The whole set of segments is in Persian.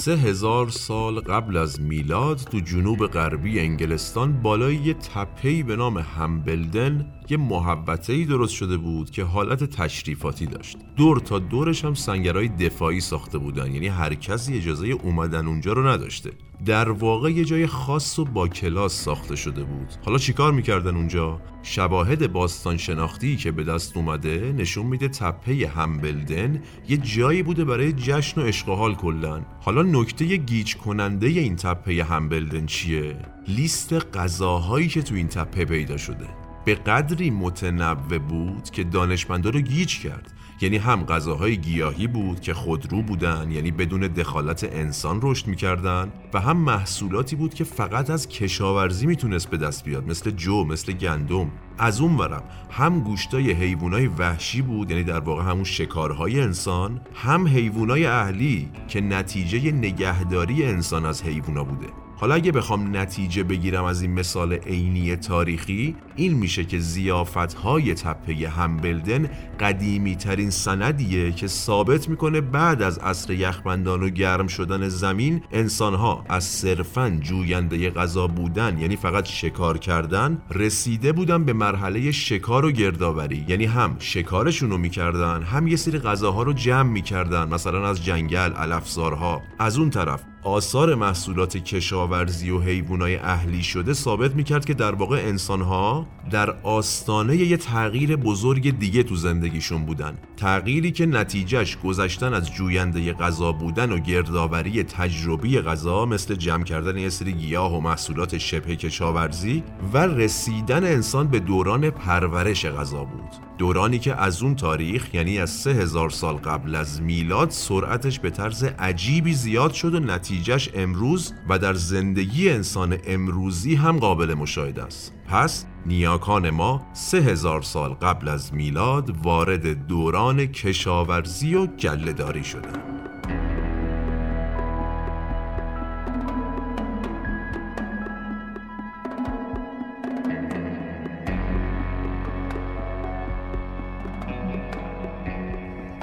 سه هزار سال قبل از میلاد تو جنوب غربی انگلستان بالای یه تپهی به نام همبلدن یه محبته درست شده بود که حالت تشریفاتی داشت. دور تا دورش هم سنگرهای دفاعی ساخته بودن. یعنی هر کسی اجازه اومدن اونجا رو نداشته. در واقع یه جای خاص و با کلاس ساخته شده بود. حالا چیکار می‌کردن اونجا؟ شواهد باستان شناختی که به دست اومده نشون میده تپه همبلدن یه جایی بوده برای جشن و حال کلن حالا نکته گیج کننده این تپه همبلدن چیه؟ لیست غذاهایی که تو این تپه پیدا شده. به قدری متنوع بود که دانشمندا رو گیج کرد. یعنی هم غذاهای گیاهی بود که خودرو بودن یعنی بدون دخالت انسان رشد می‌کردن و هم محصولاتی بود که فقط از کشاورزی می‌تونست به دست بیاد مثل جو مثل گندم. از اون ورم هم گوشتای حیوانای وحشی بود یعنی در واقع همون شکارهای انسان هم حیوانای اهلی که نتیجه نگهداری انسان از حیوونا بوده. حالا اگه بخوام نتیجه بگیرم از این مثال عینی تاریخی این میشه که زیافت های تپه همبلدن قدیمی ترین سندیه که ثابت می‌کنه بعد از عصر یخبندان و گرم شدن زمین انسانها از صرفا جوینده غذا بودن یعنی فقط شکار کردن رسیده بودن به مرحله شکار و گردآوری. یعنی هم شکارشون رو می‌کردن هم یه سری غذاها رو جمع می‌کردن مثلا از جنگل علفزارها. از اون طرف آثار محصولات کشاورزی و حیوانای اهلی شده ثابت می‌کرد که در واقع انسانها در آستانه یه تغییر بزرگ دیگه تو زندگیشون بودن. تغییری که نتیجهش گذشتن از جوینده غذا بودن و گردآوری تجربی غذا مثل جمع کردن یه سری گیاه و محصولات شبه کشاورزی و رسیدن انسان به دوران پرورش غذا بود. دورانی که از اون تاریخ یعنی از سه هزار سال قبل از میلاد سرعتش به طرز عجیبی زیاد شد و نتیجهش امروز و در زندگی انسان امروزی هم قابل مشاهده است. پس نیاکان ما سه هزار سال قبل از میلاد وارد دوران کشاورزی و گلهداری شدند.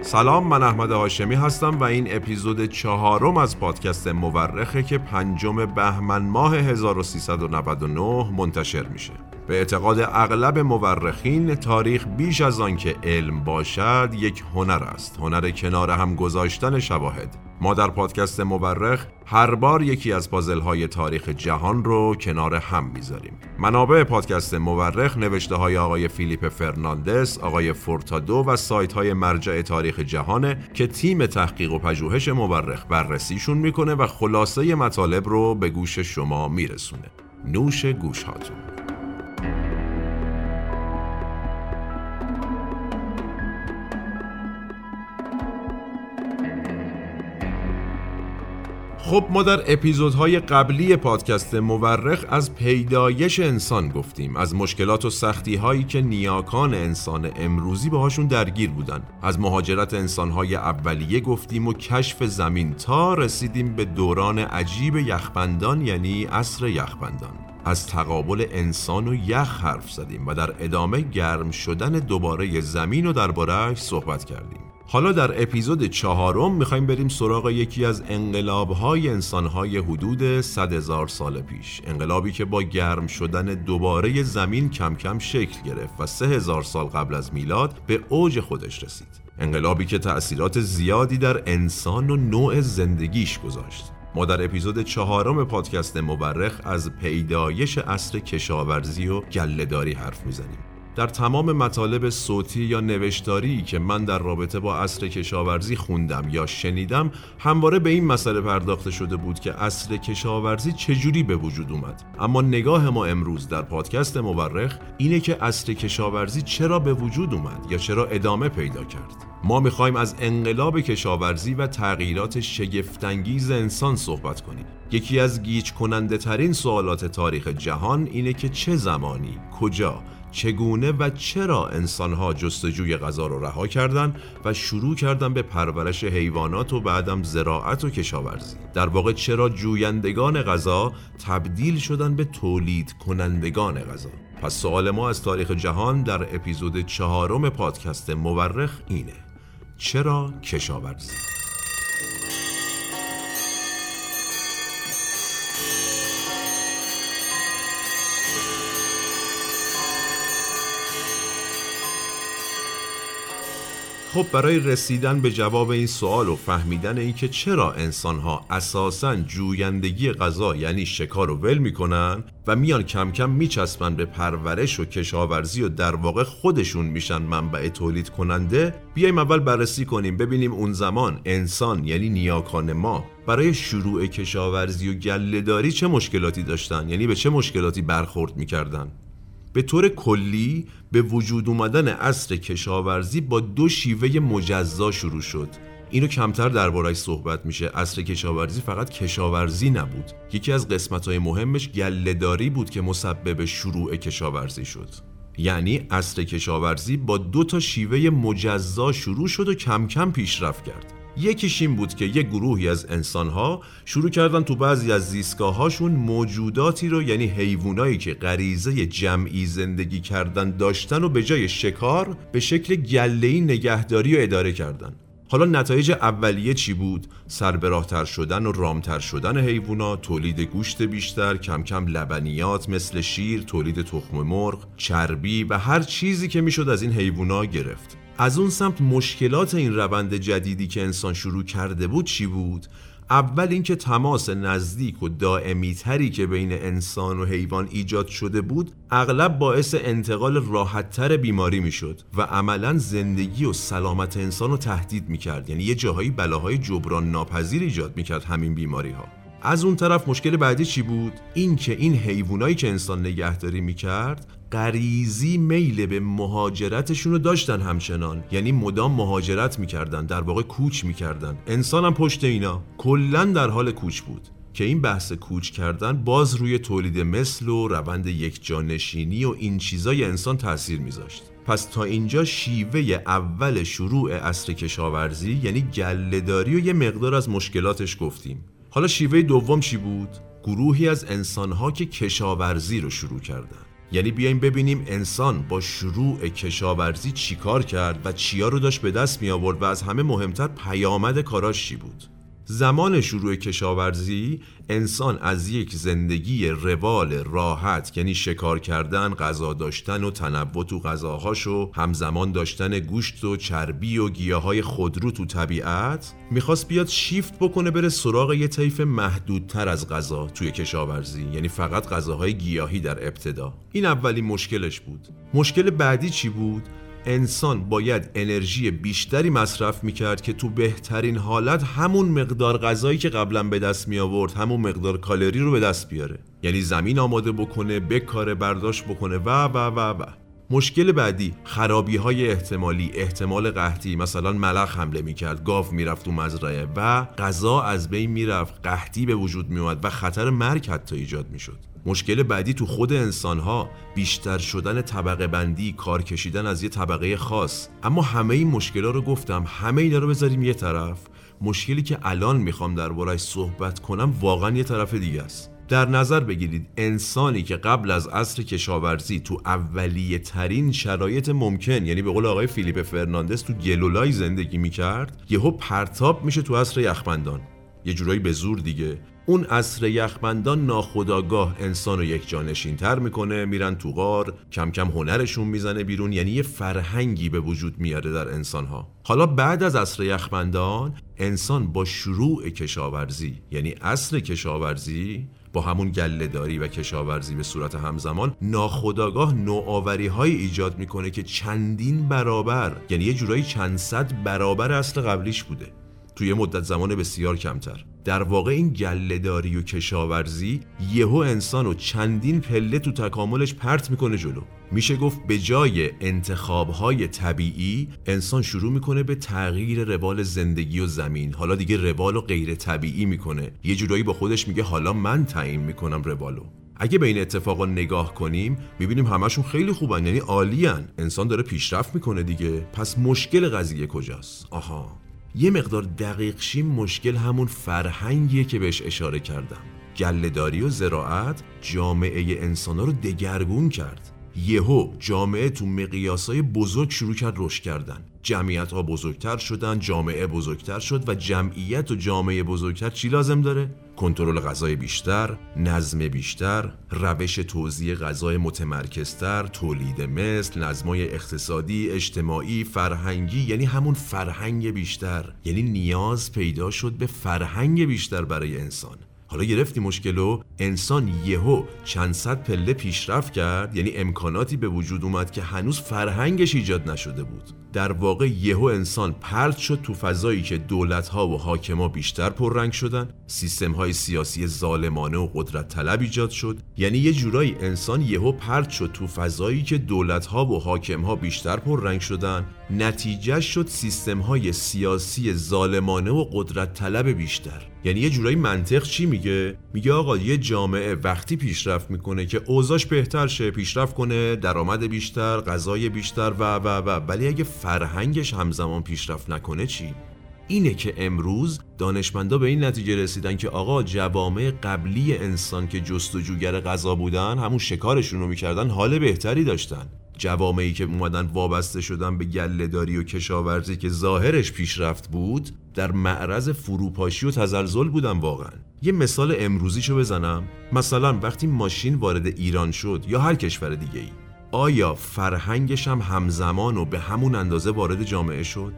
سلام من احمد هاشمی هستم و این اپیزود چهارم از پادکست مورخه که پنجم بهمن ماه 1399 منتشر میشه. به اعتقاد اغلب مورخین تاریخ بیش از آنکه علم باشد یک هنر است. هنر کنار هم گذاشتن شواهد. ما در پادکست مورخ هر بار یکی از پازل های تاریخ جهان رو کنار هم می‌ذاریم. منابع پادکست مورخ نوشته های آقای فیلیپ فرناندس آقای فورتادو و سایت های مرجع تاریخ جهانه که تیم تحقیق و پژوهش مورخ بررسیشون می‌کنه و خلاصه مطالب رو به گوش شما میرسونه. نوش گوش هاتون خب ما در اپیزودهای قبلی پادکست مورخ از پیدایش انسان گفتیم از مشکلات و سختی هایی که نیاکان انسان امروزی باهاشون درگیر بودن. از مهاجرت انسانهای اولیه گفتیم و کشف زمین تا رسیدیم به دوران عجیب یخبندان یعنی عصر یخبندان. از تقابل انسان و یخ حرف زدیم و در ادامه گرم شدن دوباره زمین و دربارهش صحبت کردیم. حالا در اپیزود چهارم می‌خوایم بریم سراغ یکی از انقلابهای انسانهای حدود 100 هزار سال پیش. انقلابی که با گرم شدن دوباره زمین کم کم شکل گرفت و سه هزار سال قبل از میلاد به اوج خودش رسید. انقلابی که تأثیرات زیادی در انسان و نوع زندگیش گذاشت. ما در اپیزود چهارم پادکست مبرخ از پیدایش اصر کشاورزی و گلهداری حرف می‌زنیم. در تمام مطالب صوتی یا نوشتاری که من در رابطه با اصر کشاورزی خوندم یا شنیدم همواره به این مسئله پرداخته شده بود که اصر کشاورزی چجوری به وجود اومد. اما نگاه ما امروز در پادکست مورخ اینه که اصر کشاورزی چرا به وجود اومد یا چرا ادامه پیدا کرد. ما می‌خوایم از انقلاب کشاورزی و تغییرات شگفتانگیز انسان صحبت کنیم. یکی از گیج کننده ترین سوالات تاریخ جهان اینه که چه زمانی کجا چگونه و چرا انسانها جستجوی غذا رو رها کردند و شروع کردن به پرورش حیوانات و بعدم زراعت و کشاورزی؟ در واقع چرا جویندگان غذا تبدیل شدن به تولید کنندگان غذا؟ پس سوال ما از تاریخ جهان در اپیزود چهارم پادکست مورخ اینه. چرا کشاورزی؟ خب برای رسیدن به جواب این سوال و فهمیدن اینکه چرا انسانها اساسا جویندگی غذا یعنی شکار رو ول می‌کنن و میان کم کم میچسبن به پرورش و کشاورزی و در واقع خودشون میشن منبع تولید کننده بیایم اول بررسی کنیم. ببینیم اون زمان انسان یعنی نیاکان ما برای شروع کشاورزی و گلهداری چه مشکلاتی داشتن؟ یعنی به چه مشکلاتی برخورد می‌کردن؟ به طور کلی به وجود اومدن عصر کشاورزی با دو شیوه مجزا شروع شد. اینو کمتر دربارهش صحبت میشه. عصر کشاورزی فقط کشاورزی نبود. یکی از قسمتهای مهمش گلهداری بود که مسبب شروع کشاورزی شد. یعنی عصر کشاورزی با دو تا شیوه مجزا شروع شد و کم کم پیشرفت کرد. یکیش این بود که یک گروهی از انسانها شروع کردن تو بعضی از زیستگاهاشون موجوداتی رو یعنی حیوانایی که غریزه جمعی زندگی کردن داشتن و به جای شکار به شکل گله‌ای نگهداری و اداره کردن حالا نتایج اولیه چی بود؟ سربراهتر شدن و رامتر شدن حیوونا، تولید گوشت بیشتر، کم کم لبنیات مثل شیر، تولید تخم مرغ، چربی و هر چیزی که می‌شد از این حیوونا گرفت. از اون سمت مشکلات این روند جدیدی که انسان شروع کرده بود چی بود؟ اول اینکه تماس نزدیک و دائمی تری که بین انسان و حیوان ایجاد شده بود اغلب باعث انتقال راحتتر بیماری می‌شد و عملا زندگی و سلامت انسان رو تهدید می‌کرد یعنی یه جاهایی بلاهای جبران ناپذیر ایجاد می‌کرد همین بیماری ها از اون طرف مشکل بعدی چی بود؟ این که این حیوانایی که انسان نگهداری می‌کرد غریزی میل به مهاجرتشون رو داشتن همچنان. یعنی مدام مهاجرت می‌کردن در واقع کوچ می‌کردن. انسان هم پشت اینا. کلا در حال کوچ بود. که این بحث کوچ کردن باز روی تولید مثل و روند یک جانشینی و این چیزای انسان تاثیر میذاشت. پس تا اینجا شیوه اول شروع اصر کشاورزی یعنی گلهداری و یه مقدار از مشکلاتش گفتیم. حالا شیوه دوم چی بود؟ گروهی از انسانها که کشاورزی رو شروع کردن. یعنی بیایم ببینیم انسان با شروع کشاورزی چیکار کرد و چیا رو داشت به دست می آورد و از همه مهمتر پیامد کاراش چی بود؟ زمان شروع کشاورزی انسان از یک زندگی روال راحت یعنی شکار کردن غذا داشتن و تنوع تو غذاهاش و همزمان داشتن گوشت و چربی و گیاهای خودرو تو طبیعت می‌خواست بیاد شیفت بکنه بره سراغ یه طیف محدودتر از غذا توی کشاورزی یعنی فقط غذاهای گیاهی در ابتدا. این اولین مشکلش بود. مشکل بعدی چی بود؟ انسان باید انرژی بیشتری مصرف می‌کرد که تو بهترین حالت همون مقدار غذایی که قبلا به دست می آورد همون مقدار کالری رو به دست بیاره. یعنی زمین آماده بکنه بکاره برداشت بکنه و و و و. مشکل بعدی خرابی های احتمالی احتمال قحطی. مثلا ملخ حمله می‌کرد گاو می‌رفت تو مزرعه و غذا از بین می‌رفت قحطی به وجود میومد و خطر مرگ حتی ایجاد می‌شد. مشکل بعدی تو خود انسان ها بیشتر شدن طبقه بندی کار کشیدن از یه طبقه خاص. اما همه این مشکلات رو گفتم همه اینا رو بذاریم یه طرف. مشکلی که الان می‌خوام دربارهش صحبت کنم واقعا یه طرف دیگه است. در نظر بگیرید انسانی که قبل از عصر کشاورزی تو اولیه ترین شرایط ممکن یعنی به قول آقای فیلیپ فرناندز تو گلولای زندگی می‌کرد یهو پرتاب میشه تو عصر یخبندان. یه جورایی به زور دیگه. اون عصر یخبندان ناخداگاه انسان رو یک جانشین تر می‌کنه میرن تو غار کم کم هنرشون می‌زنه بیرون یعنی یه فرهنگی به وجود میاره در انسانها. حالا بعد از عصر یخبندان انسان با شروع کشاورزی یعنی عصر کشاورزی با همون گلهداری و کشاورزی به صورت همزمان ناخداگاه نوآوری های ایجاد می‌کنه که چندین برابر یعنی یه جورایی چند صد برابر اصل قبلیش بوده. توی مدت زمان بسیار کمتر. در واقع این گلهداری و کشاورزی یهو انسان و چندین پله تو تکاملش پرت می‌کنه جلو. میشه گفت به جای انتخابهای طبیعی انسان شروع می‌کنه به تغییر روال زندگی و زمین. حالا دیگه روال و غیر طبیعی می‌کنه. یه جورایی با خودش میگه حالا من تعیین می‌کنم روالو. اگه به این اتفاقا نگاه کنیم می‌بینیم همشون خیلی خوبن یعنی عالیان. انسان داره پیشرفت می‌کنه دیگه. پس مشکل قضیه کجاست؟ آها. یه مقدار دقیق شیم مشکل همون فرهنگیه که بهش اشاره کردم. گلهداری و زراعت جامعه انسان رو دگرگون کرد. یهو جامعه تو مقیاسای بزرگ شروع کرد رشد کردن. جمعیت ها بزرگتر شدن جامعه بزرگتر شد و جمعیت و جامعه بزرگتر چی لازم داره؟ کنترل غذای بیشتر نظم بیشتر روش توزیع غذای متمرکزتر تولید مثل نظمای اقتصادی اجتماعی فرهنگی یعنی همون فرهنگ بیشتر. یعنی نیاز پیدا شد به فرهنگ بیشتر برای انسان. حالا گرفتی مشکلو انسان یهو چند صد پله پیشرفت کرد یعنی امکاناتی به وجود اومد که هنوز فرهنگش ایجاد نشده بود. در واقع یهو انسان پرت شد تو فضایی که دولت ها و حاکما بیشتر پررنگ شدن سیستم های سیاسی ظالمانه و قدرت طلب ایجاد شد. یعنی یه جورایی انسان یهو پرت شد تو فضایی که دولت ها و حاکم ها بیشتر پررنگ شدن. نتیجه شد سیستم های سیاسی ظالمانه و قدرت طلب بیشتر. یعنی یه جورایی منطق چی میگه؟ میگه آقا یه جامعه وقتی پیشرفت می‌کنه که اوضاش بهتر شه پیشرفت کنه درآمد بیشتر غذای بیشتر و و و. ولی اگه فرهنگش همزمان پیشرفت نکنه چی؟ اینه که امروز دانشمندا به این نتیجه رسیدن که آقا جوامع قبلی انسان که جستجوگر غذا بودن همون شکارشون رو می‌کردن حال بهتری داشتن. جوامعی که اومدن وابسته شدن به گلهداری و کشاورزی که ظاهرش پیشرفت بود در معرض فروپاشی و تزلزل بودن واقعا. یه مثال امروزیشو بزنم. مثلا وقتی ماشین وارد ایران شد یا هر کشور دیگه ای آیا فرهنگش هم همزمان و به همون اندازه وارد جامعه شد؟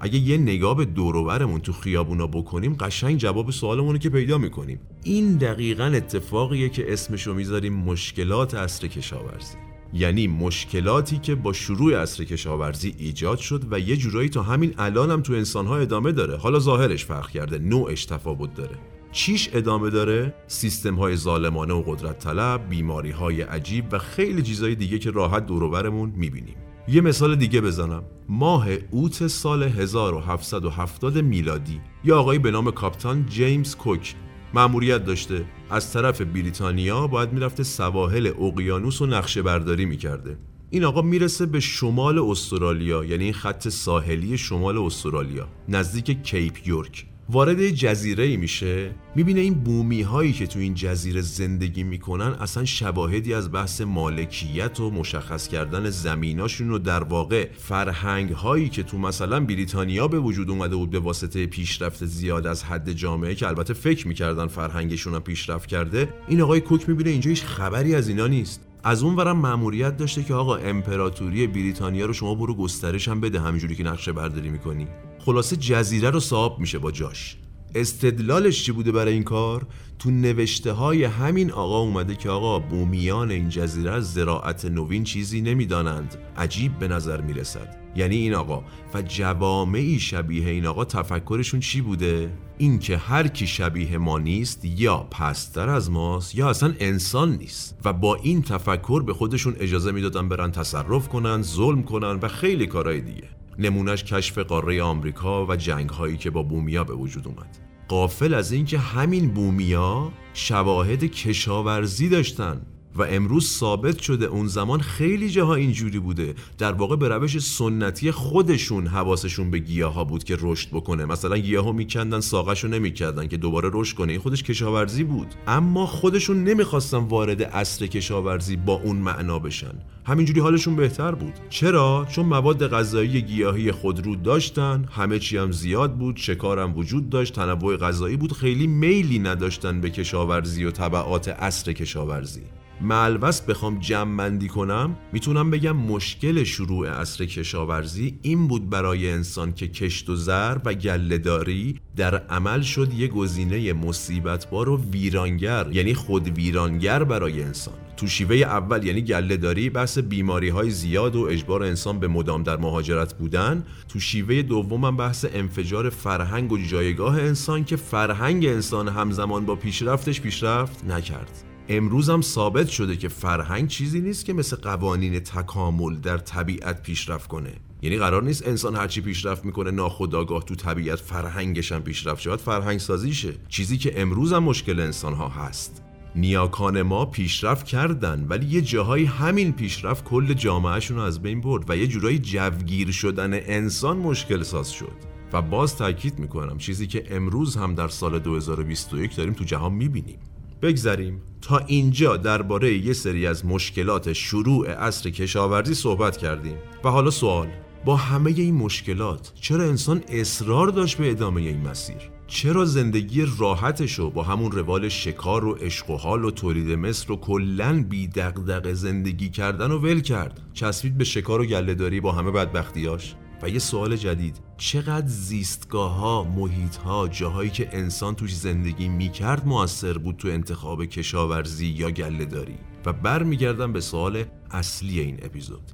اگه یه نگاه به دوروبرمون تو خیابونا بکنیم قشنگ جواب سوالمون که پیدا می‌کنیم. این دقیقا اتفاقیه که اسمشو می‌ذاریم مشکلات اصر کشاورزی. یعنی مشکلاتی که با شروع اصر کشاورزی ایجاد شد و یه جورایی تا همین الان هم تو انسانها ادامه داره. حالا ظاهرش فرق کرده نوعش تفاوت داره. چیش ادامه داره؟ سیستم های ظالمانه و قدرت طلب بیماری های عجیب و خیلی چیزهای دیگه که راحت دوروبرمون می‌بینیم. یه مثال دیگه بزنم. ماه اوت سال 1770 میلادی. یه آقایی به نام کاپتان جیمز کوک مأموریت داشته. از طرف بریتانیا باید می‌رفته سواحل اقیانوس و نقشه برداری می‌کرده. این آقا می‌رسه به شمال استرالیا یعنی این خط ساحلی شمال استرالیا نزدیک کیپ یورک. وارد جزیره ای میشه می‌بینه این بومی هایی که تو این جزیره زندگی می‌کنن اصلا شواهدی از بحث مالکیت و مشخص کردن زمیناشون و در واقع فرهنگ هایی که تو مثلا بریتانیا به وجود اومده بود به واسطه پیشرفت زیاد از حد جامعه که البته فکر می‌کردن فرهنگشون هم پیشرفت کرده این آقای کوک می‌بینه اینجا هیچ خبری از اینا نیست. از اون ورم مأموریت داشته که آقا امپراتوری بریتانیا رو شما برو گسترش هم بده همینجوری که نقشه برداری می‌کنی. خلاصه جزیره رو صاحب میشه با جاش. استدلالش چی بوده برای این کار؟ تو نوشته های همین آقا اومده که آقا بومیان این جزیره از زراعت نوین چیزی نمی‌دانند. عجیب به نظر می‌رسد. یعنی این آقا. و جوامعی شبیه این آقا تفکرشون چی بوده؟ اینکه هر کی شبیه ما نیست یا پستر از ماست یا اصلا انسان نیست. و با این تفکر به خودشون اجازه می‌دادن برن تصرف کنن ظلم کنن و خیلی کارهای دیگه. نمونهش کشف قاره آمریکا و جنگ هایی که با بومیا به وجود اومد. قافل از اینکه همین بومیا شواهد کشاورزی داشتن. و امروز ثابت شده اون زمان خیلی جاها اینجوری بوده در واقع به روش سنتی خودشون حواسشون به گیاه ها بود که رشد بکنه. مثلا گیاه ها میکندن ساقش رو نمی‌کردن که دوباره رشد کنه. این خودش کشاورزی بود. اما خودشون نمی‌خواستن وارد اصر کشاورزی با اون معنا بشن. همینجوری حالشون بهتر بود. چرا؟ چون مواد غذایی گیاهی خودرو داشتن. همه چی هم زیاد بود شکارم وجود داشت. تنوع غذایی بود. خیلی میلی نداشتن به کشاورزی و طبعات اصر کشاورزی. ملوس بخوام جمع بندی کنم می‌تونم بگم مشکل شروع اصر کشاورزی این بود برای انسان که کشت و زر و گلهداری در عمل شد یه گزینه مصیبتبار و ویرانگر یعنی خود ویرانگر برای انسان. تو شیوه اول یعنی گلهداری بحث بیماری های زیاد و اجبار انسان به مدام در مهاجرت بودن. تو شیوه دوم بحث انفجار فرهنگ و جایگاه انسان که فرهنگ انسان همزمان با پیشرفتش پیشرفت نکرد. امروز هم ثابت شده که فرهنگ چیزی نیست که مثل قوانین تکامل در طبیعت پیشرفت کنه. یعنی قرار نیست انسان هرچی پیشرفت می‌کنه ناخودآگاه تو طبیعت فرهنگش هم پیشرفت شد فرهنگ سازیشه چیزی که امروز هم مشکل انسان ها هست. نیاکان ما پیشرفت کردن ولی یه جاهای همین پیشرفت کل جامعهشون رو از بین برد و یه جورایی جوگیر شدن انسان مشکل ساز شد. و باز تاکید می‌کنم چیزی که امروز هم در سال 2021 داریم تو جهان می‌بینیم. بگذریم تا اینجا درباره یه سری از مشکلات شروع عصر کشاورزی صحبت کردیم. و حالا سوال با همه این مشکلات چرا انسان اصرار داشت به ادامه این مسیر؟ چرا زندگی راحتش رو با همون روال شکار و عشق و حال و تولید مصر رو کلا بی دغدغه زندگی کردن و ول کرد؟ چسبید به شکار و گلهداری با همه بدبختیاش؟ و یه سوال جدید. چقدر زیستگاه ها محیط ها جاهایی که انسان توش زندگی می‌کرد موثر بود تو انتخاب کشاورزی یا گلهداری و برمیگردم به سوال اصلی این اپیزود.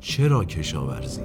چرا کشاورزی؟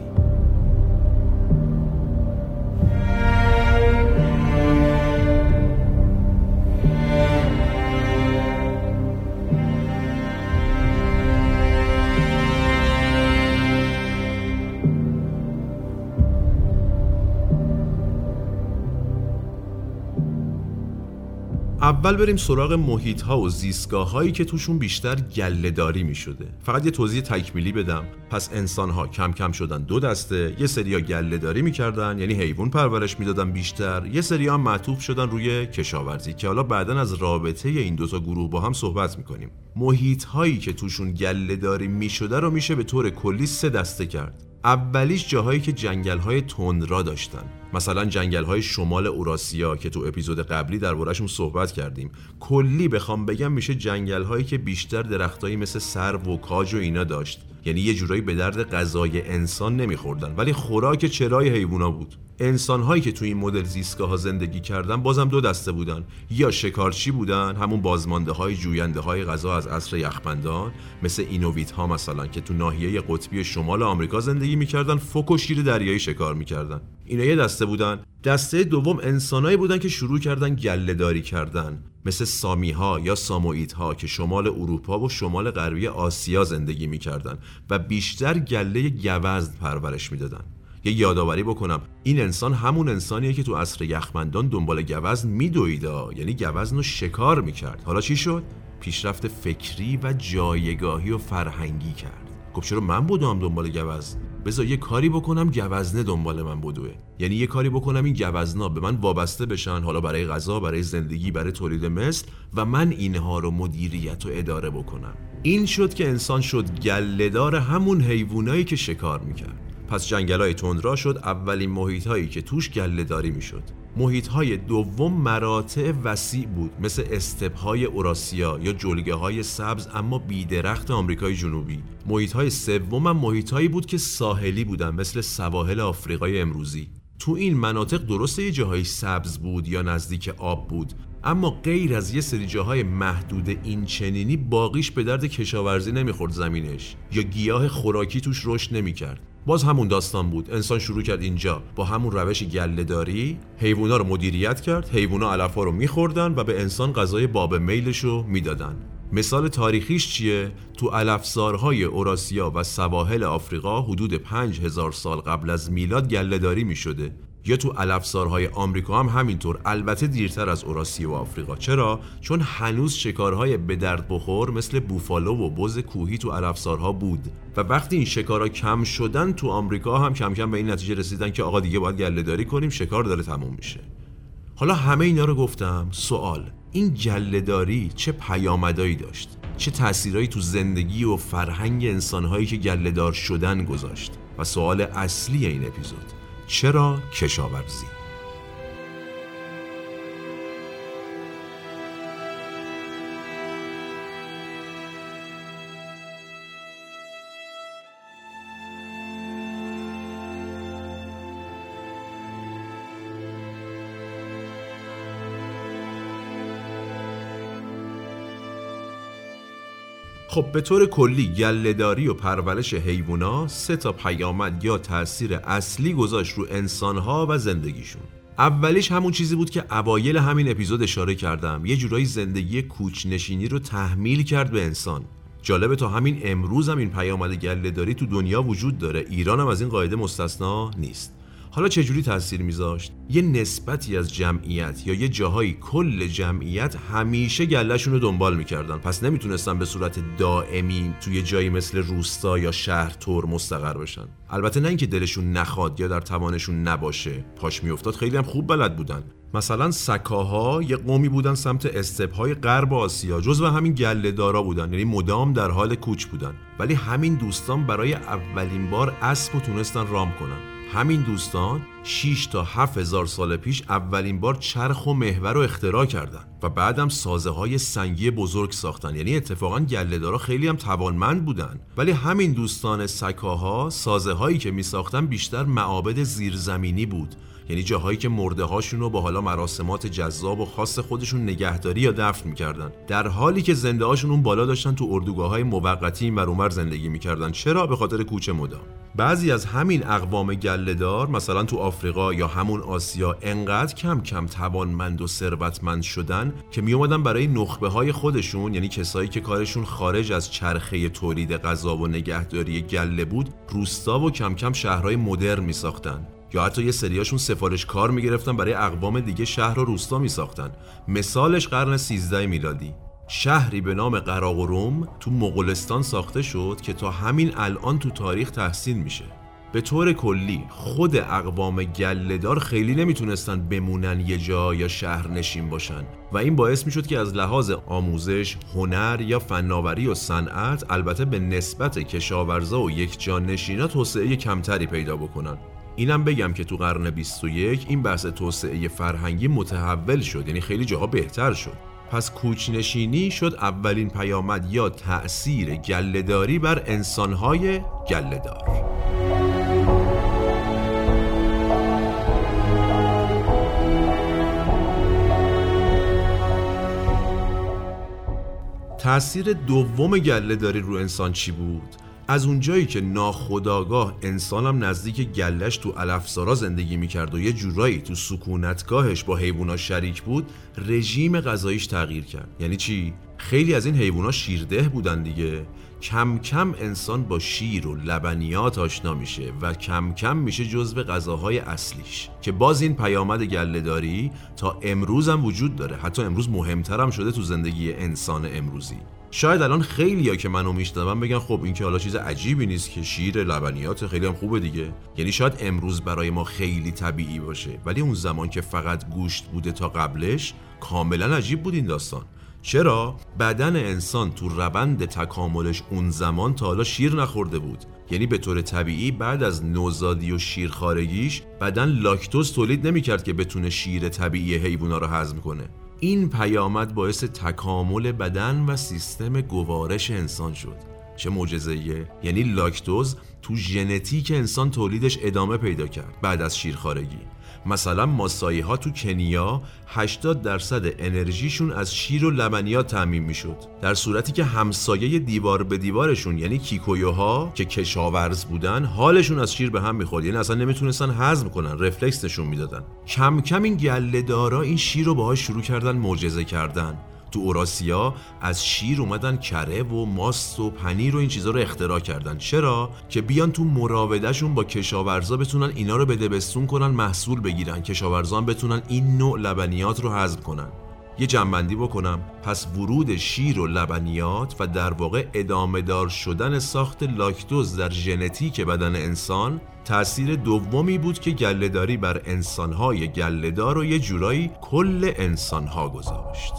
اول بریم سراغ محیط ها و زیستگاه هایی که توشون بیشتر گلهداری می شده فقط یه توضیح تکمیلی بدم. پس انسان ها کم کم شدن دو دسته یه سریا گلهداری می‌کردن یعنی حیوان پرورش می‌دادن بیشتر یه سریا معطوف شدن روی کشاورزی که حالا بعدا از رابطه این دوتا گروه با هم صحبت می‌کنیم. محیط هایی که توشون گلهداری می‌شده رو میشه به طور کلی سه دسته کرد. اولیش جاهایی که جنگل های تندرا داشتن. مثلا جنگل های شمال اوراسیا که تو اپیزود قبلی دربارهشون صحبت کردیم کلی بخوام بگم میشه جنگل هایی که بیشتر درختایی مثل سرو و کاج و اینا داشت. یعنی یه جورایی به درد غذای انسان نمیخوردن. ولی خوراک چرای حیوونا بود. انسان هایی که تو این مدل زیستگاه ها زندگی کردن بازم دو دسته بودن. یا شکارچی بودن همون بازمانده های جوینده های غذا از عصر یخبندان مثل اینوویت ها مثلا که تو ناحیه قطبی شمال آمریکا زندگی می‌کردن فوک و شیر دریایی شکار می‌کردن. اینا یه دسته بودن. دسته دوم انسانایی بودن که شروع کردن گله داری کردن. مثل سامی ها یا ساموئیت ها که شمال اروپا و شمال غربی آسیا زندگی می‌کردن و بیشتر گله گوزد پرورش می‌دادن. یه یادآوری بکنم این انسان همون انسانیه که تو عصر یخمندان دنبال گوزن میدویدا یعنی گوزن رو شکار می‌کرد. حالا چی شد؟ پیشرفت فکری و جایگاهی و فرهنگی کرد. خب چرا من بودم دنبال گوزن؟ بذار یه کاری بکنم گوزنه دنبال من بدوه. یعنی یه کاری بکنم این گوزنا به من وابسته بشن حالا برای غذا برای زندگی برای تولید مثل و من اینها رو مدیریت و اداره بکنم. این شد که انسان شد گلهدار همون حیوانایی که شکار می‌کرد. پس جنگل های تندرا شد اولین محیط هایی که توش گله داری می شد محیط های دوم مراتع وسیع بود مثل استپ های اوراسیا یا جلگه های سبز اما بیدرخت آمریکای جنوبی. محیط های سوم هم محیط هایی بود که ساحلی بودن مثل سواحل آفریقای امروزی. تو این مناطق درسته یه جاهای سبز بود یا نزدیک آب بود اما غیر از یه سری جاهای محدود این چنینی باقیش به درد کشاورزی نمی‌خورد زمینش یا گیاه خوراکی توش رشد نمی‌کرد. باز همون داستان بود. انسان شروع کرد اینجا. با همون روش گلهداری حیوونا رو مدیریت کرد حیوونا علفا رو میخوردن و به انسان غذای باب میلش رو می‌دادن. مثال تاریخیش چیه؟ تو علفزارهای اوراسیا و سواحل آفریقا حدود 5000 سال قبل از میلاد گلهداری می شده یا تو علفزارهای آمریکا هم همینطور. البته دیرتر از اوراسیا و آفریقا. چرا؟ چون هنوز شکارهای به درد بخور مثل بوفالو و بز کوهی تو علفزارها بود. و وقتی این شکارها کم شدن تو آمریکا هم کم کم به این نتیجه رسیدن که آقا دیگه باید گلهداری کنیم شکار داره تموم میشه. حالا همه اینا رو گفتم. سوال این گلهداری چه پیامدایی داشت؟ چه تأثیرایی تو زندگی و فرهنگ انسانهایی که گلهدار شدن گذاشت؟ و سوال اصلی این اپیزود چرا کشاورزی؟ خب به طور کلی گلهداری و پرورش حیوونا سه تا پیامد یا تاثیر اصلی گذاشت رو انسانها و زندگیشون. اولیش همون چیزی بود که اوایل همین اپیزود اشاره کردم. یه جورایی زندگی کوچنشینی رو تحمیل کرد به انسان. جالبه تا همین امروز هم این پیامد گلهداری تو دنیا وجود داره. ایران هم از این قاعده مستثنا نیست. حالا چجوری تاثیر میذاشت؟ یه نسبتی از جمعیت یا یه جاهایی کل جمعیت همیشه گلهشون رو دنبال می‌کردن. پس نمی‌تونستن به صورت دائمی توی جایی مثل روستا یا شهر تور مستقر بشن. البته نه اینکه دلشون نخواد یا در توانشون نباشه. پاش میافتاد خیلی هم خوب بلد بودن. مثلا سکاها یه قومی بودن سمت استپهای غرب آسیا جزو همین گله دارا بودن. یعنی مدام در حال کوچ بودن. ولی همین دوستان برای اولین بار اسب و تونستن رام کنن. همین دوستان 6 تا 7 هزار سال پیش اولین بار چرخ و محور رو اختراع کردن و بعدم سازه های سنگی بزرگ ساختن. یعنی اتفاقا گلهدارا خیلی هم توانمند بودن. ولی همین دوستان سکاها سازه هایی که می ساختن بیشتر معابد زیرزمینی بود. یعنی جاهایی که مرده هاشون رو با حالا مراسمات جذاب و خاص خودشون نگهداری یا دفن می‌کردن. در حالی که زنده هاشون اون بالا داشتن تو اردوگاه های موقتی این اونور زندگی می‌کردن. چرا؟ به خاطر کوچه مدام. بعضی از همین اقوام گلهدار مثلا تو آفریقا یا همون آسیا انقدر کم کم توانمند و ثروتمند شدن که می اومدن برای نخبه های خودشون یعنی کسایی که کارشون خارج از چرخه تولید غذا و نگهداری گله بود روستا و کم کم شهرهای مدرن می ساختن یا حتی یه سریاشون سفارش کار می‌گرفتن برای اقوام دیگه شهر و روستا میساختن. مثالش قرن 13 میلادی. شهری به نام قراقروم تو مغولستان ساخته شد که تا همین الان تو تاریخ تحسین میشه. به طور کلی خود اقوام گلهدار خیلی نمی‌تونستن بمونن یه جا یا شهر نشین باشن و این باعث می‌شد که از لحاظ آموزش، هنر یا فناوری و صنعت البته به نسبت کشاورزا و یک جان نشینا توسعه کمتری پیدا بکنن. اینم بگم که تو قرن 21 این بحث توسعه فرهنگی متحول شد یعنی خیلی جاها بهتر شد پس کوچنشینی شد اولین پیامد یا تأثیر گلهداری بر انسانهای گلهدار تأثیر دوم گلهداری رو انسان چی بود؟ از اونجایی که ناخداگاه انسانم نزدیک گلش تو الافسارا زندگی می‌کرد و یه جورایی تو سکونتگاهش با حیوونا شریک بود رژیم غذاییش تغییر کرد. یعنی چی؟ خیلی از این حیوونا شیرده بودن دیگه. کم کم انسان با شیر و لبنیات آشنا میشه و کم کم میشه جزو غذاهای اصلیش. که باز این پیامد گلهداری تا امروز هم وجود داره. حتی امروز مهمتر هم شده تو زندگی انسان امروزی. شاید الان خیلی ها که منو میشنون بگن خب این که حالا چیز عجیبی نیست که شیر لبنیات خیلی هم خوبه دیگه. یعنی شاید امروز برای ما خیلی طبیعی باشه. ولی اون زمان که فقط گوشت بوده تا قبلش کاملا عجیب بود این داستان. چرا بدن انسان تو روند تکاملش اون زمان تا حالا شیر نخورده بود؟ یعنی به طور طبیعی بعد از نوزادی و شیرخارگیش بدن لاکتوز تولید نمی‌کرد که بتونه شیر طبیعی حیوونا رو هضم کنه. این پیامد باعث تکامل بدن و سیستم گوارش انسان شد. چه معجزه‌ایه؟ یعنی لاکتوز تو ژنتیک انسان تولیدش ادامه پیدا کرد بعد از شیرخارگی مثلا ماسایی ها تو کنیا 80 درصد انرژیشون از شیر و لبنیات تعمین می‌شد. در صورتی که همسایه دیوار به دیوارشون یعنی کیکویوها که کشاورز بودن حالشون از شیر به هم می‌خورد. یعنی اصلا نمی‌تونستن هضم کنن رفلکس نشون می‌دادن. کم کم این گله دارا این شیر رو باهاش شروع کردن معجزه کردن. تو اوراسیا از شیر اومدن کره و ماست و پنیر و این چیزا رو اختراع کردن. چرا؟ که بیان تو مراودهشون با کشاورزا بتونن اینا رو به دبستون کنن محصول بگیرن. کشاورزان بتونن این نوع لبنیات رو هضم کنن. یه جنبندی بکنم. پس ورود شیر و لبنیات و در واقع ادامه دار شدن ساخت لاکتوز در ژنتیک بدن انسان تأثیر دومی بود که گلهداری بر انسانهای گلهدار و یه جورایی کل انسانها گذاشت.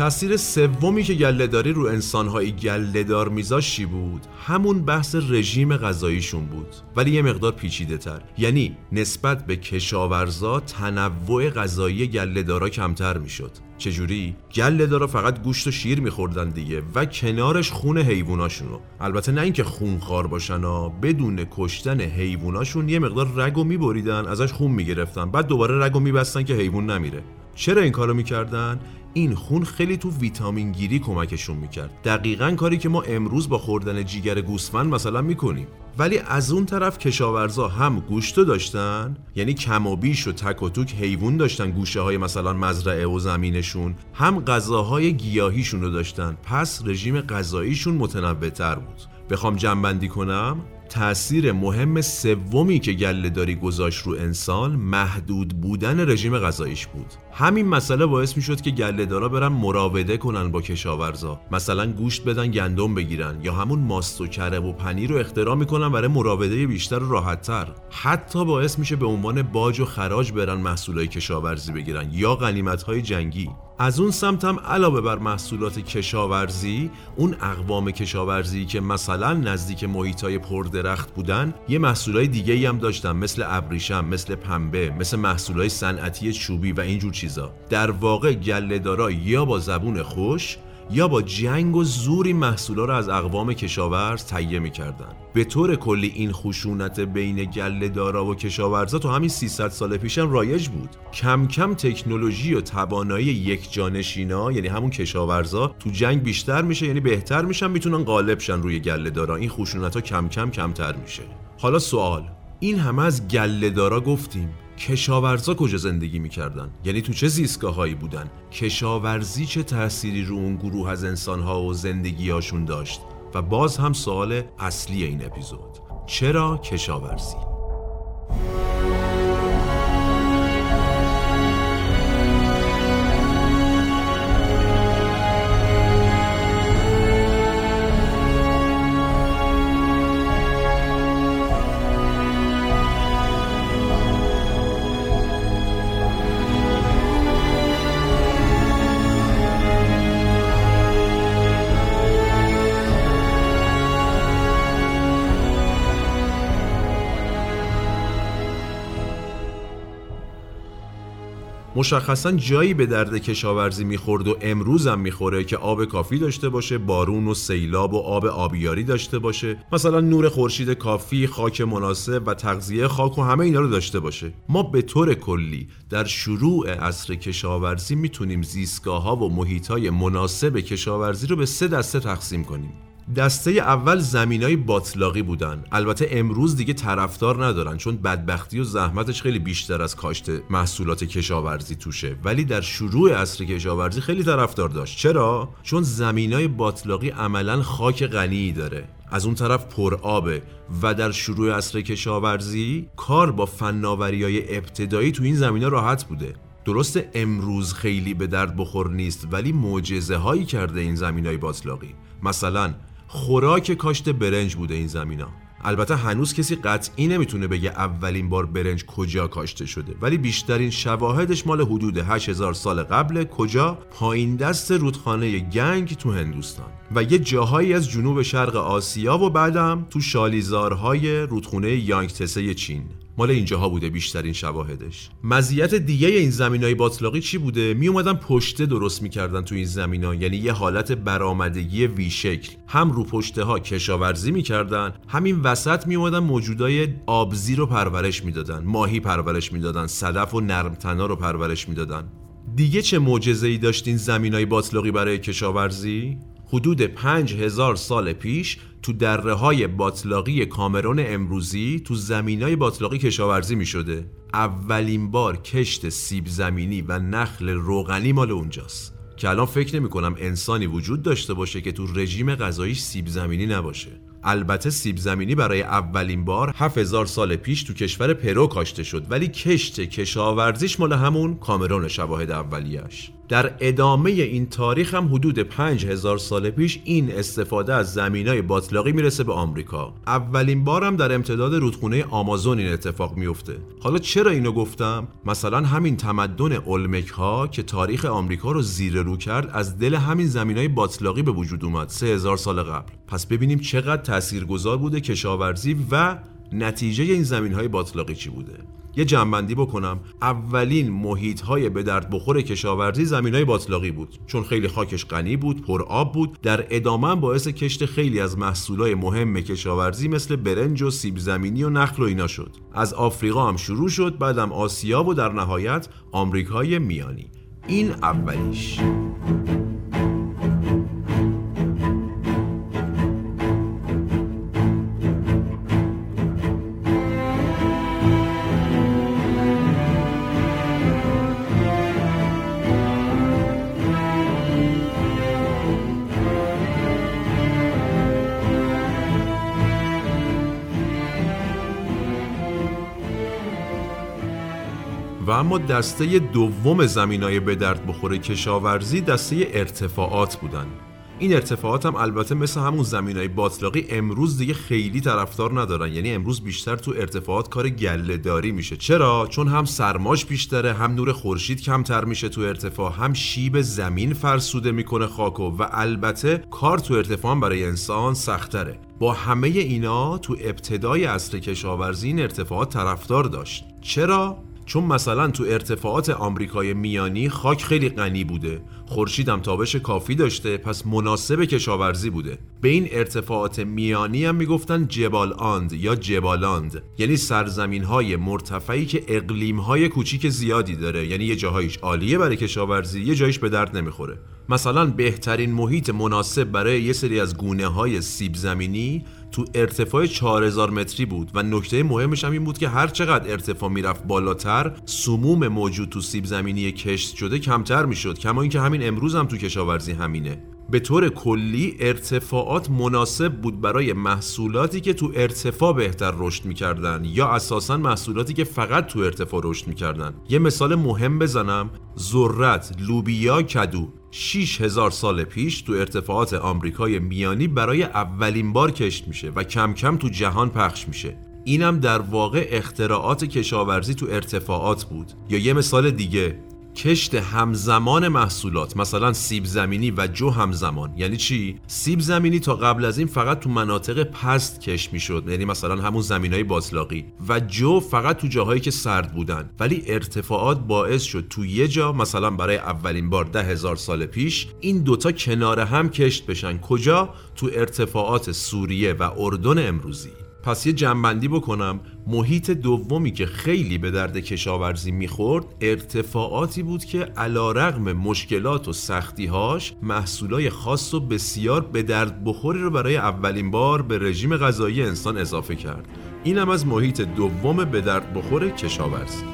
تاثیر سومی که گلهداری رو انسانهای گلهدار میذاشت چی بود؟ همون بحث رژیم غذاییشون بود. ولی یه مقدار پیچیده تر یعنی نسبت به کشاورزا تنوع غذایی گلهدارا کمتر می‌شد. چجوری؟ گلهدارا فقط گوشت و شیر میخوردن دیگه و کنارش خون حیواناشونو البته نه اینکه خونخوار باشن ها بدون کشتن حیواناشون یه مقدار رگو میبریدن ازش خون می‌گرفتن. بعد دوباره رگو میبستن که حیوان نمیره. چرا این کارو می‌کردن؟ این خون خیلی تو ویتامین گیری کمکشون می‌کرد. دقیقا کاری که ما امروز با خوردن جیگر گوسفند مثلا می‌کنیم. ولی از اون طرف کشاورزا هم گوشتو داشتن یعنی کم و بیش و تک و توک حیوان داشتن گوشه های مثلا مزرعه و زمینشون. هم غذاهای گیاهیشون رو داشتن. پس رژیم غذاییشون متنوعتر بود. بخوام جنبندی کنم؟ تأثیر مهم سومی که گله گذاشت رو انسان محدود بودن رژیم غذاییش بود. همین مسئله باعث می شد که گله دارا برن مراوده کنن با کشاورزا. مثلا گوشت بدن گندم بگیرن یا همون ماست و کره و پنیر رو اختراع می‌کنن برای مراوده بیشتر و راحتتر. حتی باعث میشه به عنوان باج و خراج برن محصولای کشاورزی بگیرن یا غنیمت های جنگی. از اون سمت هم علاوه بر محصولات کشاورزی اون اقوام کشاورزی که مثلا نزدیک محیطای پردرخت بودن یه محصولای دیگه هم داشتن مثل ابریشم مثل پنبه مثل محصولای صنعتی چوبی و اینجور چیزا. در واقع گله یا با زبون خوش یا با جنگ و زوری محصولا رو از اقوام کشاورز تهیه می‌کردن. به طور کلی این خشونت بین گله دارا و کشاورزا تو همین 300 سال پیشم رایج بود. کم کم تکنولوژی و توانایی یک جانشینا یعنی همون کشاورزا تو جنگ بیشتر میشه یعنی بهتر میشن می‌تونن غالب شن روی گله دارا این خشونت ها کم کم کمتر میشه. حالا سوال. این همه از گله دارا گفتیم. کشاورزا کجا زندگی می‌کردن؟ یعنی تو چه زیستگاه هایی بودن؟ کشاورزی چه تأثیری رو اون گروه از انسانها و زندگیهاشون داشت؟ و باز هم سوال اصلی این اپیزود. چرا کشاورزی؟ مشخصا جایی به درد کشاورزی می‌خورد و امروز هم می‌خوره که آب کافی داشته باشه بارون و سیلاب و آب آبیاری داشته باشه. مثلا نور خورشید کافی خاک مناسب و تغذیه خاک و همه اینا رو داشته باشه. ما به طور کلی در شروع عصر کشاورزی می‌تونیم زیستگاه ها و محیط های مناسب کشاورزی رو به سه دسته تقسیم کنیم. دسته اول زمینای باطلاقی بودن. البته امروز دیگه طرفدار ندارن چون بدبختی و زحمتش خیلی بیشتر از کاشت محصولات کشاورزی توشه. ولی در شروع عصر کشاورزی خیلی طرفدار داشت. چرا؟ چون زمینای باطلاقی عملا خاک غنی داره. از اون طرف پر آبه. و در شروع عصر کشاورزی کار با فناوری های ابتدایی تو این زمینه راحت بوده. درست امروز خیلی به درد بخور نیست ولی معجزه هایی کرده این زمین های باطلاقی. مثلا خوراک کاشت برنج بوده این زمینا. البته هنوز کسی قطعی نمی‌تونه بگه اولین بار برنج کجا کاشته شده. ولی بیشترین شواهدش مال حدود 8000 سال قبل کجا؟ پایین دست رودخانه گنگ تو هندوستان. و یه جاهایی از جنوب شرق آسیا و بعدم تو شالیزارهای رودخونه یانگتسه چین. مال اینجاها بوده بیشترین شواهدش. مزیت دیگه این زمینای باطلاقی چی بوده؟ می اومدن پشته درست می‌کردن تو این زمینا یعنی یه حالت برآمدگی وی شکل. هم رو پشته ها کشاورزی می‌کردن همین وسط می اومدن موجودای آبزی رو پرورش می‌دادن ماهی پرورش می‌دادن صدف و نرمتنا رو پرورش می‌دادن. دیگه چه معجزه ای داشتین زمینای باطلاقی برای کشاورزی؟ حدود 5000 سال پیش تو دره های باطلاقی کامرون امروزی تو زمین های باطلاقی کشاورزی می شده. اولین بار کشت سیب زمینی و نخل روغنی مال اونجاست. که الان فکر نمی کنم انسانی وجود داشته باشه که تو رژیم غذاییش سیب زمینی نباشه. البته سیب زمینی برای اولین بار 7000 سال پیش تو کشور پرو کاشته شد. ولی کشت کشاورزیش مال همون کامرون شواهد اولیش در ادامه این تاریخ هم حدود 5000 سال پیش این استفاده از زمینای باطلاقی می‌رسه به آمریکا. اولین بارم در امتداد رودخونه آمازون این اتفاق میفته. حالا چرا اینو گفتم؟ مثلا همین تمدن اولمک ها که تاریخ آمریکا رو زیر رو کرد از دل همین زمینای باطلاقی به وجود اومد 3000 سال قبل. پس ببینیم چقدر تاثیرگذار بوده کشاورزی و نتیجه این زمین های باطلاقی چی بوده. یه جنبندی بکنم. اولین محیط های به درد بخور کشاورزی زمین های باطلاقی بود. چون خیلی خاکش غنی بود پر آب بود در ادامه باعث کشت خیلی از محصولای مهم کشاورزی مثل برنج و سیب زمینی و نخل و اینا شد. از آفریقا هم شروع شد بعدم آسیا و در نهایت آمریکای میانی. این اولیش. و اما دسته دوم زمینای به درد بخوره کشاورزی دسته ارتفاعات بودن این ارتفاعات هم البته مثل همون زمینای باطلاقی امروز دیگه خیلی طرفدار ندارن. یعنی امروز بیشتر تو ارتفاعات کار گله داری میشه. چرا؟ چون هم سرماش بیشتره هم نور خورشید کمتر میشه تو ارتفاع هم شیب زمین فرسوده می‌کنه خاکو و البته کار تو ارتفاع برای انسان سختره. با همه اینا تو ابتدای عصر کشاورزی این ارتفاعات طرفدار داشت. چرا؟ چون مثلا تو ارتفاعات آمریکای میانی خاک خیلی غنی بوده. خورشیدم تابش کافی داشته پس مناسب کشاورزی بوده. به این ارتفاعات میانی هم می‌گفتن جبال آند یا جبالاند یعنی سرزمین های مرتفعی که اقلیم های کوچیک زیادی داره. یعنی یه جاهایش عالیه برای کشاورزی یه جایش به درد نمی‌خوره. مثلا بهترین محیط مناسب برای یه سری از گونه های سیب زمینی تو ارتفاع 4000 متری بود و نکته مهمش هم این بود که هر چقدر ارتفاع می‌رفت بالاتر سموم موجود تو سیب زمینی کشت شده کمتر می‌شد کما اینکه همین امروز هم تو کشاورزی همینه. به طور کلی ارتفاعات مناسب بود برای محصولاتی که تو ارتفاع بهتر رشد می‌کردن یا اساسا محصولاتی که فقط تو ارتفاع رشد می‌کردن. یه مثال مهم بزنم ذرت لوبیا کدو. 6000 سال پیش تو ارتفاعات آمریکای میانی برای اولین بار کشت میشه و کم کم تو جهان پخش میشه. اینم در واقع اختراعات کشاورزی تو ارتفاعات بود. یا یه مثال دیگه کشت همزمان محصولات مثلا سیب زمینی و جو همزمان. یعنی چی؟ سیب زمینی تا قبل از این فقط تو مناطق پست کشت می‌شد. یعنی مثلا همون زمینای باطلاقی و جو فقط تو جاهایی که سرد بودن. ولی ارتفاعات باعث شد تو یه جا مثلا برای اولین بار ده هزار سال پیش این دوتا کنار هم کشت بشن. کجا؟ تو ارتفاعات سوریه و اردن امروزی. پس یه جنبندی بکنم. محیط دومی که خیلی به درد کشاورزی می‌خورد ارتفاعاتی بود که علا رغم مشکلات و سختیهاش محصولای خاص و بسیار به درد بخوری رو برای اولین بار به رژیم غذایی انسان اضافه کرد. اینم از محیط دوم به درد بخور کشاورزی.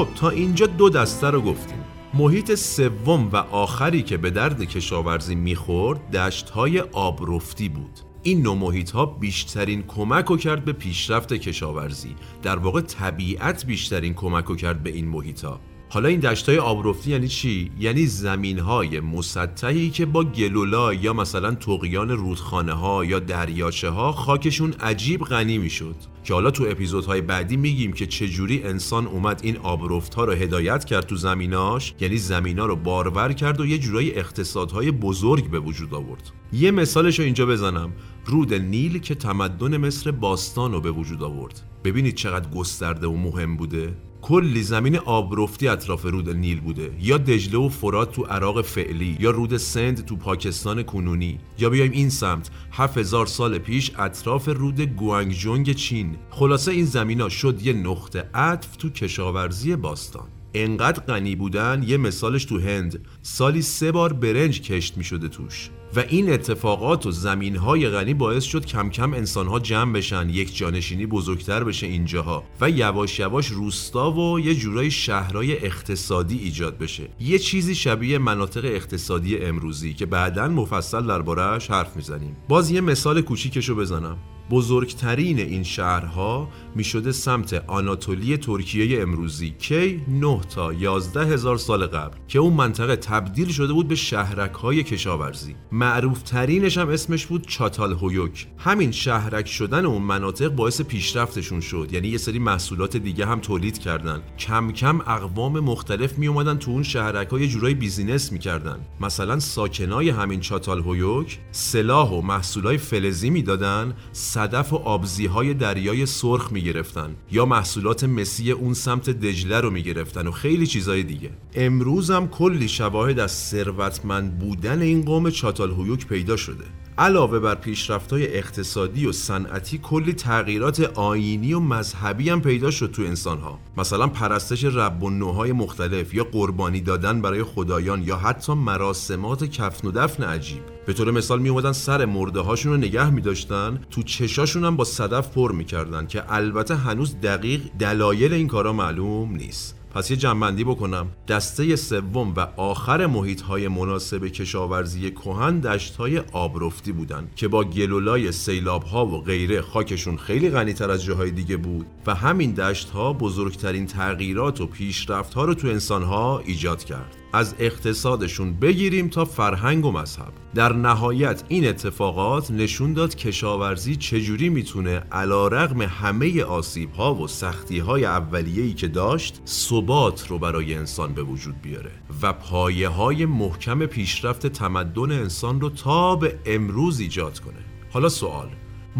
خب تا اینجا دو دسته رو گفتیم. محیط سوم و آخری که به درد کشاورزی می‌خورد دشتهای آبرفتی بود. این نوع محیط ها بیشترین کمک رو کرد به پیشرفت کشاورزی. در واقع طبیعت بیشترین کمک رو کرد به این محیط ها حالا این دشتای آبرفتی یعنی چی؟ یعنی زمین های مسطحی که با گلولا یا مثلا تقیان رودخانه ها یا دریاچه ها خاکشون عجیب غنی می‌شد. که حالا تو اپیزودهای بعدی میگیم که چجوری انسان اومد این آبرفت ها رو هدایت کرد تو زمیناش یعنی زمینا رو بارور کرد و یه جورایی اقتصادهای بزرگ به وجود آورد. یه مثالش رو اینجا بزنم. رود نیل که تمدن مصر باستان رو به وجود آورد. ببینید چقدر گسترده و مهم بوده. کلی زمین آبرفتی اطراف رود نیل بوده. یا دجله و فرات تو عراق فعلی یا رود سند تو پاکستان کنونی. یا بیایم این سمت 7000 سال پیش اطراف رود گوانگجونگ چین. خلاصه این زمین ها شد یه نقطه عطف تو کشاورزی باستان. انقدر غنی بودن یه مثالش تو هند. سالی سه بار برنج کشت می شده توش. و این اتفاقات و زمین های غنی باعث شد کم کم انسان ها جمع بشن یک جانشینی بزرگتر بشه اینجاها و یواش یواش روستا و یه جورای شهرهای اقتصادی ایجاد بشه. یه چیزی شبیه مناطق اقتصادی امروزی که بعدا مفصل دربارهش حرف می‌زنیم. باز یه مثال کوچیکشو بزنم. بزرگترین این شهرها می شده سمت آناتولی ترکیه امروزی کی 9 تا 11 هزار سال قبل که اون منطقه تبدیل شده بود به شهرک های کشاورزی. معروف ترینش هم اسمش بود چاتال هویوک. همین شهرک شدن اون مناطق باعث پیشرفتشون شد یعنی یه سری محصولات دیگه هم تولید کردن. کم کم اقوام مختلف می اومدن تو اون شهرک ها یه جورایی بیزینس می‌کردن. مثلا ساکنای همین چاتال هویوک سلاح و محصولای فلزی می‌دادن صدف و آبزی های دریای سرخ می‌گرفتن یا محصولات مسی اون سمت دجله رو می‌گرفتن و خیلی چیزای دیگه. امروز هم کلی شواهد از ثروتمند بودن این قوم چاتال هویوک پیدا شده. علاوه بر پیشرفت‌های اقتصادی و صنعتی کلی تغییرات آینی و مذهبی هم پیدا شد تو انسانها. مثلا پرستش رب و نوهای مختلف یا قربانی دادن برای خدایان یا حتی مراسمات کفن و دفن عجیب. به طور مثال می سر مرده هاشون رو نگه می داشتن تو چشاشون هم با صدف پر می‌کردن که البته هنوز دقیق دلایل این کارا معلوم نیست. پس یه جنبندی بکنم. دسته سوم و آخر محیط های مناسب کشاورزی کهن دشت های آبرفتی بودن که با گلولای سیلاب ها و غیره خاکشون خیلی غنیتر از جاهای دیگه بود و همین دشت ها بزرگترین تغییرات و پیشرفت ها رو تو انسان ها ایجاد کرد. از اقتصادشون بگیریم تا فرهنگ و مذهب. در نهایت این اتفاقات نشون داد کشاورزی چجوری می‌تونه علا رغم همه آسیب ها و سختی های اولیه‌ای که داشت ثبات رو برای انسان به وجود بیاره و پایه های محکم پیشرفت تمدن انسان رو تا به امروز ایجاد کنه. حالا سوال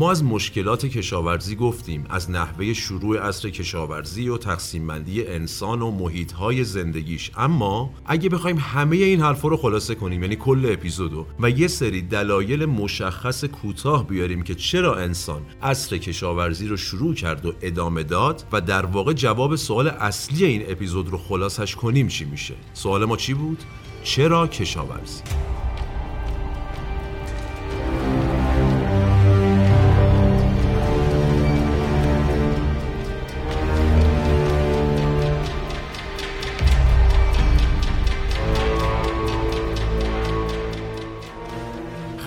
ما از مشکلات کشاورزی گفتیم از نحوه شروع عصر کشاورزی و تقسیم بندی انسان و محیط های زندگیش. اما اگه بخوایم همه این حرفا رو خلاصه کنیم یعنی کل اپیزودو و یه سری دلایل مشخص کوتاه بیاریم که چرا انسان عصر کشاورزی رو شروع کرد و ادامه داد و در واقع جواب سوال اصلی این اپیزود رو خلاصش کنیم چی میشه؟ سوال ما چی بود؟ چرا کشاورزی؟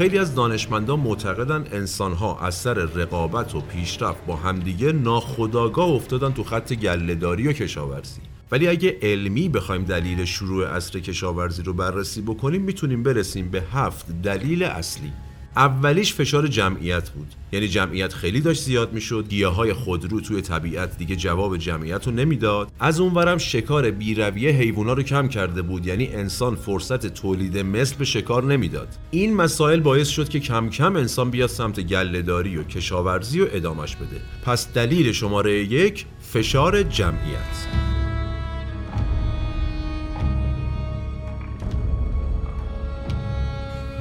خیلی از دانشمندان معتقدن انسانها از سر رقابت و پیشرفت با همدیگه ناخداگاه افتادن تو خط گلهداری و کشاورزی. ولی اگه علمی بخوایم دلیل شروع عصر کشاورزی رو بررسی بکنیم می‌تونیم برسیم به هفت دلیل اصلی. اولیش فشار جمعیت بود. یعنی جمعیت خیلی داشت زیاد می‌شد. گیاهای خودرو توی طبیعت دیگه جواب جمعیت رو نمی‌داد. از اونورم شکار بیرویه حیوونا رو کم کرده بود. یعنی انسان فرصت تولید مثل به شکار نمی‌داد. این مسائل باعث شد که کم کم انسان بیاد سمت گلهداری و کشاورزی و ادامش بده. پس دلیل شماره یک فشار جمعیت.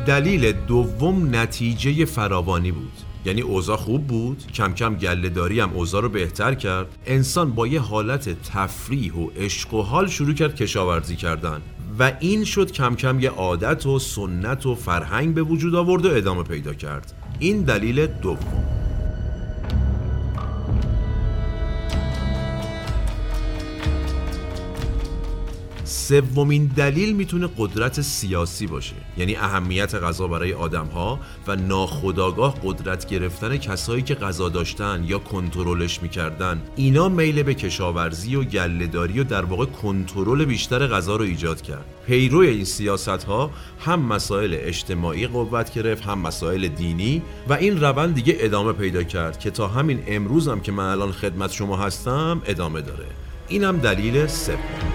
دلیل دوم نتیجه فراوانی بود. یعنی اوضاع خوب بود کم کم گلهداری هم اوضاع رو بهتر کرد. انسان با یه حالت تفریح و عشق و حال شروع کرد کشاورزی کردن. و این شد کم کم یه عادت و سنت و فرهنگ به وجود آورد و ادامه پیدا کرد. این دلیل دوم. سومین دلیل می‌تونه قدرت سیاسی باشه. یعنی اهمیت غذا برای آدم ها و ناخداگاه قدرت گرفتن کسایی که غذا داشتن یا کنترلش می‌کردن. اینا میل به کشاورزی و گلهداری و در واقع کنترل بیشتر غذا رو ایجاد کرد. پیرو این سیاست ها هم مسائل اجتماعی قوت گرفت هم مسائل دینی و این روند دیگه ادامه پیدا کرد که تا همین امروز هم که من الان خدمت شما هستم ادامه داره. اینم دلیل سوم.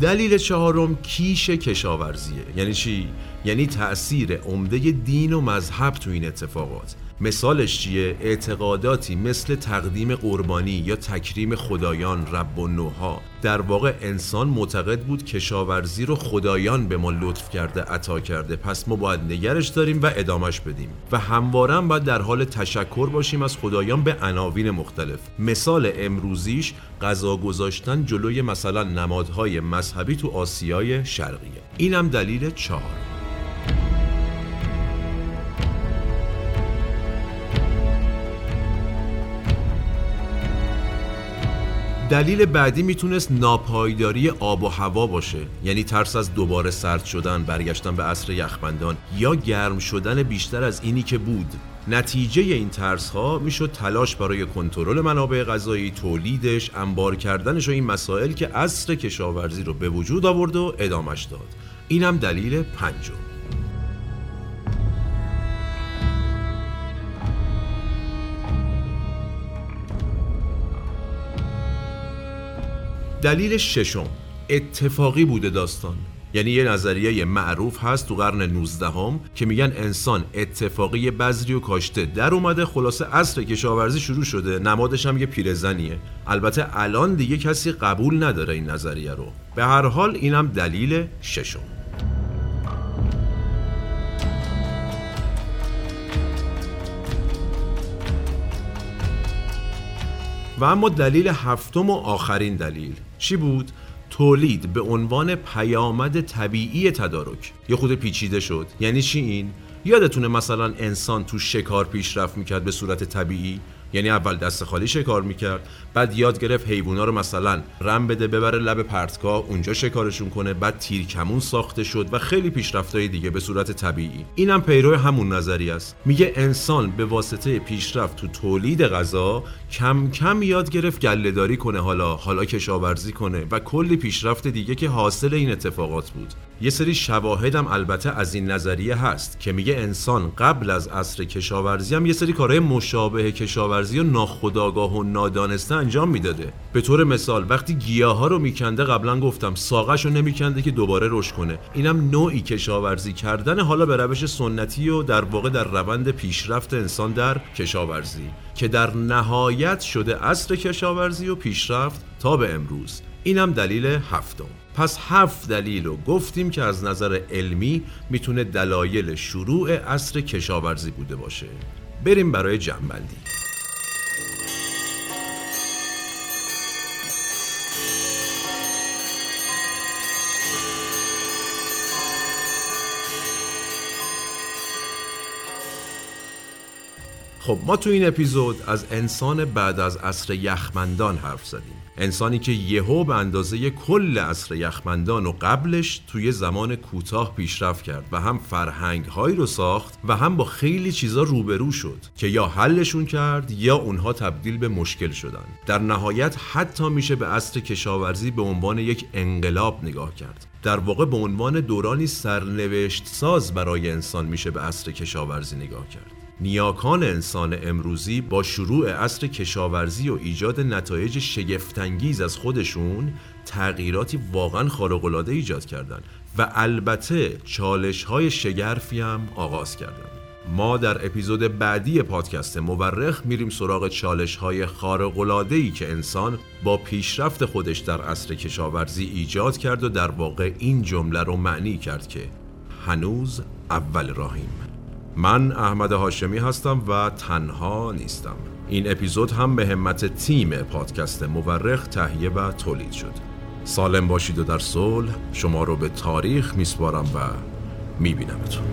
دلیل چهارم کیش کشاورزیه. یعنی چی؟ یعنی تأثیر عمده دین و مذهب تو این اتفاقات. مثالش چیه؟ اعتقاداتی مثل تقدیم قربانی یا تکریم خدایان رب و نوها در واقع انسان معتقد بود کشاورزی رو خدایان به ما لطف کرده عطا کرده. پس ما باید نگرش داریم و ادامش بدیم. و همواره باید در حال تشکر باشیم از خدایان به عناوین مختلف. مثال امروزیش غذا گذاشتن جلوی مثلا نمادهای مذهبی تو آسیای شرقیه. اینم دلیل چهار. دلیل بعدی می‌تونست ناپایداری آب و هوا باشه یعنی ترس از دوباره سرد شدن برگشتن به عصر یخبندان یا گرم شدن بیشتر از اینی که بود. نتیجه این ترس ها می‌شد تلاش برای کنترل منابع غذایی تولیدش انبار کردنش و این مسائل که عصر کشاورزی رو به وجود آورد و ادامش داد. اینم دلیل پنجم. دلیل ششم اتفاقی بوده داستان. یعنی یه نظریه معروف هست تو قرن 19 هم که میگن انسان اتفاقی بذری و کاشته. در اومده خلاصه عصر کشاورزی شروع شده نمادش هم یه پیرزنیه. البته الان دیگه کسی قبول نداره این نظریه رو. به هر حال اینم دلیل ششم. و اما دلیل هفتم و آخرین دلیل. چی بود؟ تولید به عنوان پیامد طبیعی تدارک یه خود پیچیده شد یعنی چی این؟ یادتونه مثلا انسان تو شکار پیشرفت می‌کرد به صورت طبیعی یعنی اول دست خالی شکار می‌کرد بعد یاد گرفت حیوونا رو مثلا رم بده ببره لب پرتگاه اونجا شکارشون کنه بعد تیرکمون ساخته شد و خیلی پیشرفتهای دیگه به صورت طبیعی. اینم پیرو همون نظری است. میگه انسان به واسطه پیشرفت تو تولید غذا کم کم یاد گرفت گلهداری کنه حالا حالا کشاورزی کنه و کلی پیشرفت دیگه که حاصل این اتفاقات بود. یه سری شواهدم البته از این نظریه هست که میگه انسان قبل از عصر کشاورزی هم یه سری کارهای مشابه کشاورزی و ناخودآگاه و نادانسته انجام می‌داده. به طور مثال وقتی گیاه ها رو میکنده قبلا گفتم ساقش رو نمیکنده که دوباره رشد کنه. اینم نوعی کشاورزی کردن حالا به روش سنتی و در واقع در روند پیشرفت انسان در کشاورزی که در نهایت شده عصر کشاورزی و پیشرفت تا به امروز. اینم دلیل هفتم. پس هفت دلیل رو گفتیم که از نظر علمی می‌تونه دلایل شروع عصر کشاورزی بوده باشه. بریم برای جنبندی. خب ما تو این اپیزود از انسان بعد از عصر یخمندان حرف زدیم. انسانی که یهو به اندازه کل عصر یخمندان و قبلش توی زمان کوتاه پیشرفت کرد و هم فرهنگ هایی رو ساخت و هم با خیلی چیزا روبرو شد که یا حلشون کرد یا اونها تبدیل به مشکل شدن. در نهایت حتی میشه به عصر کشاورزی به عنوان یک انقلاب نگاه کرد. در واقع به عنوان دورانی سرنوشت ساز برای انسان میشه به عصر کشاورزی نگاه کرد. نیاکان انسان امروزی با شروع عصر کشاورزی و ایجاد نتایج شگفتانگیز از خودشون تغییراتی واقعا خارق‌العاده ایجاد کردند و البته چالش های شگرفی هم آغاز کردند ما در اپیزود بعدی پادکست مورخ میریم سراغ چالش های ای که انسان با پیشرفت خودش در عصر کشاورزی ایجاد کرد و در واقع این جمله رو معنی کرد که هنوز اول راهیم. من احمد هاشمی هستم و تنها نیستم. این اپیزود هم به همت تیم پادکست مورخ تهیه و تولید شد. سالم باشید و در صلح شما رو به تاریخ میسپارم و میبینمتون.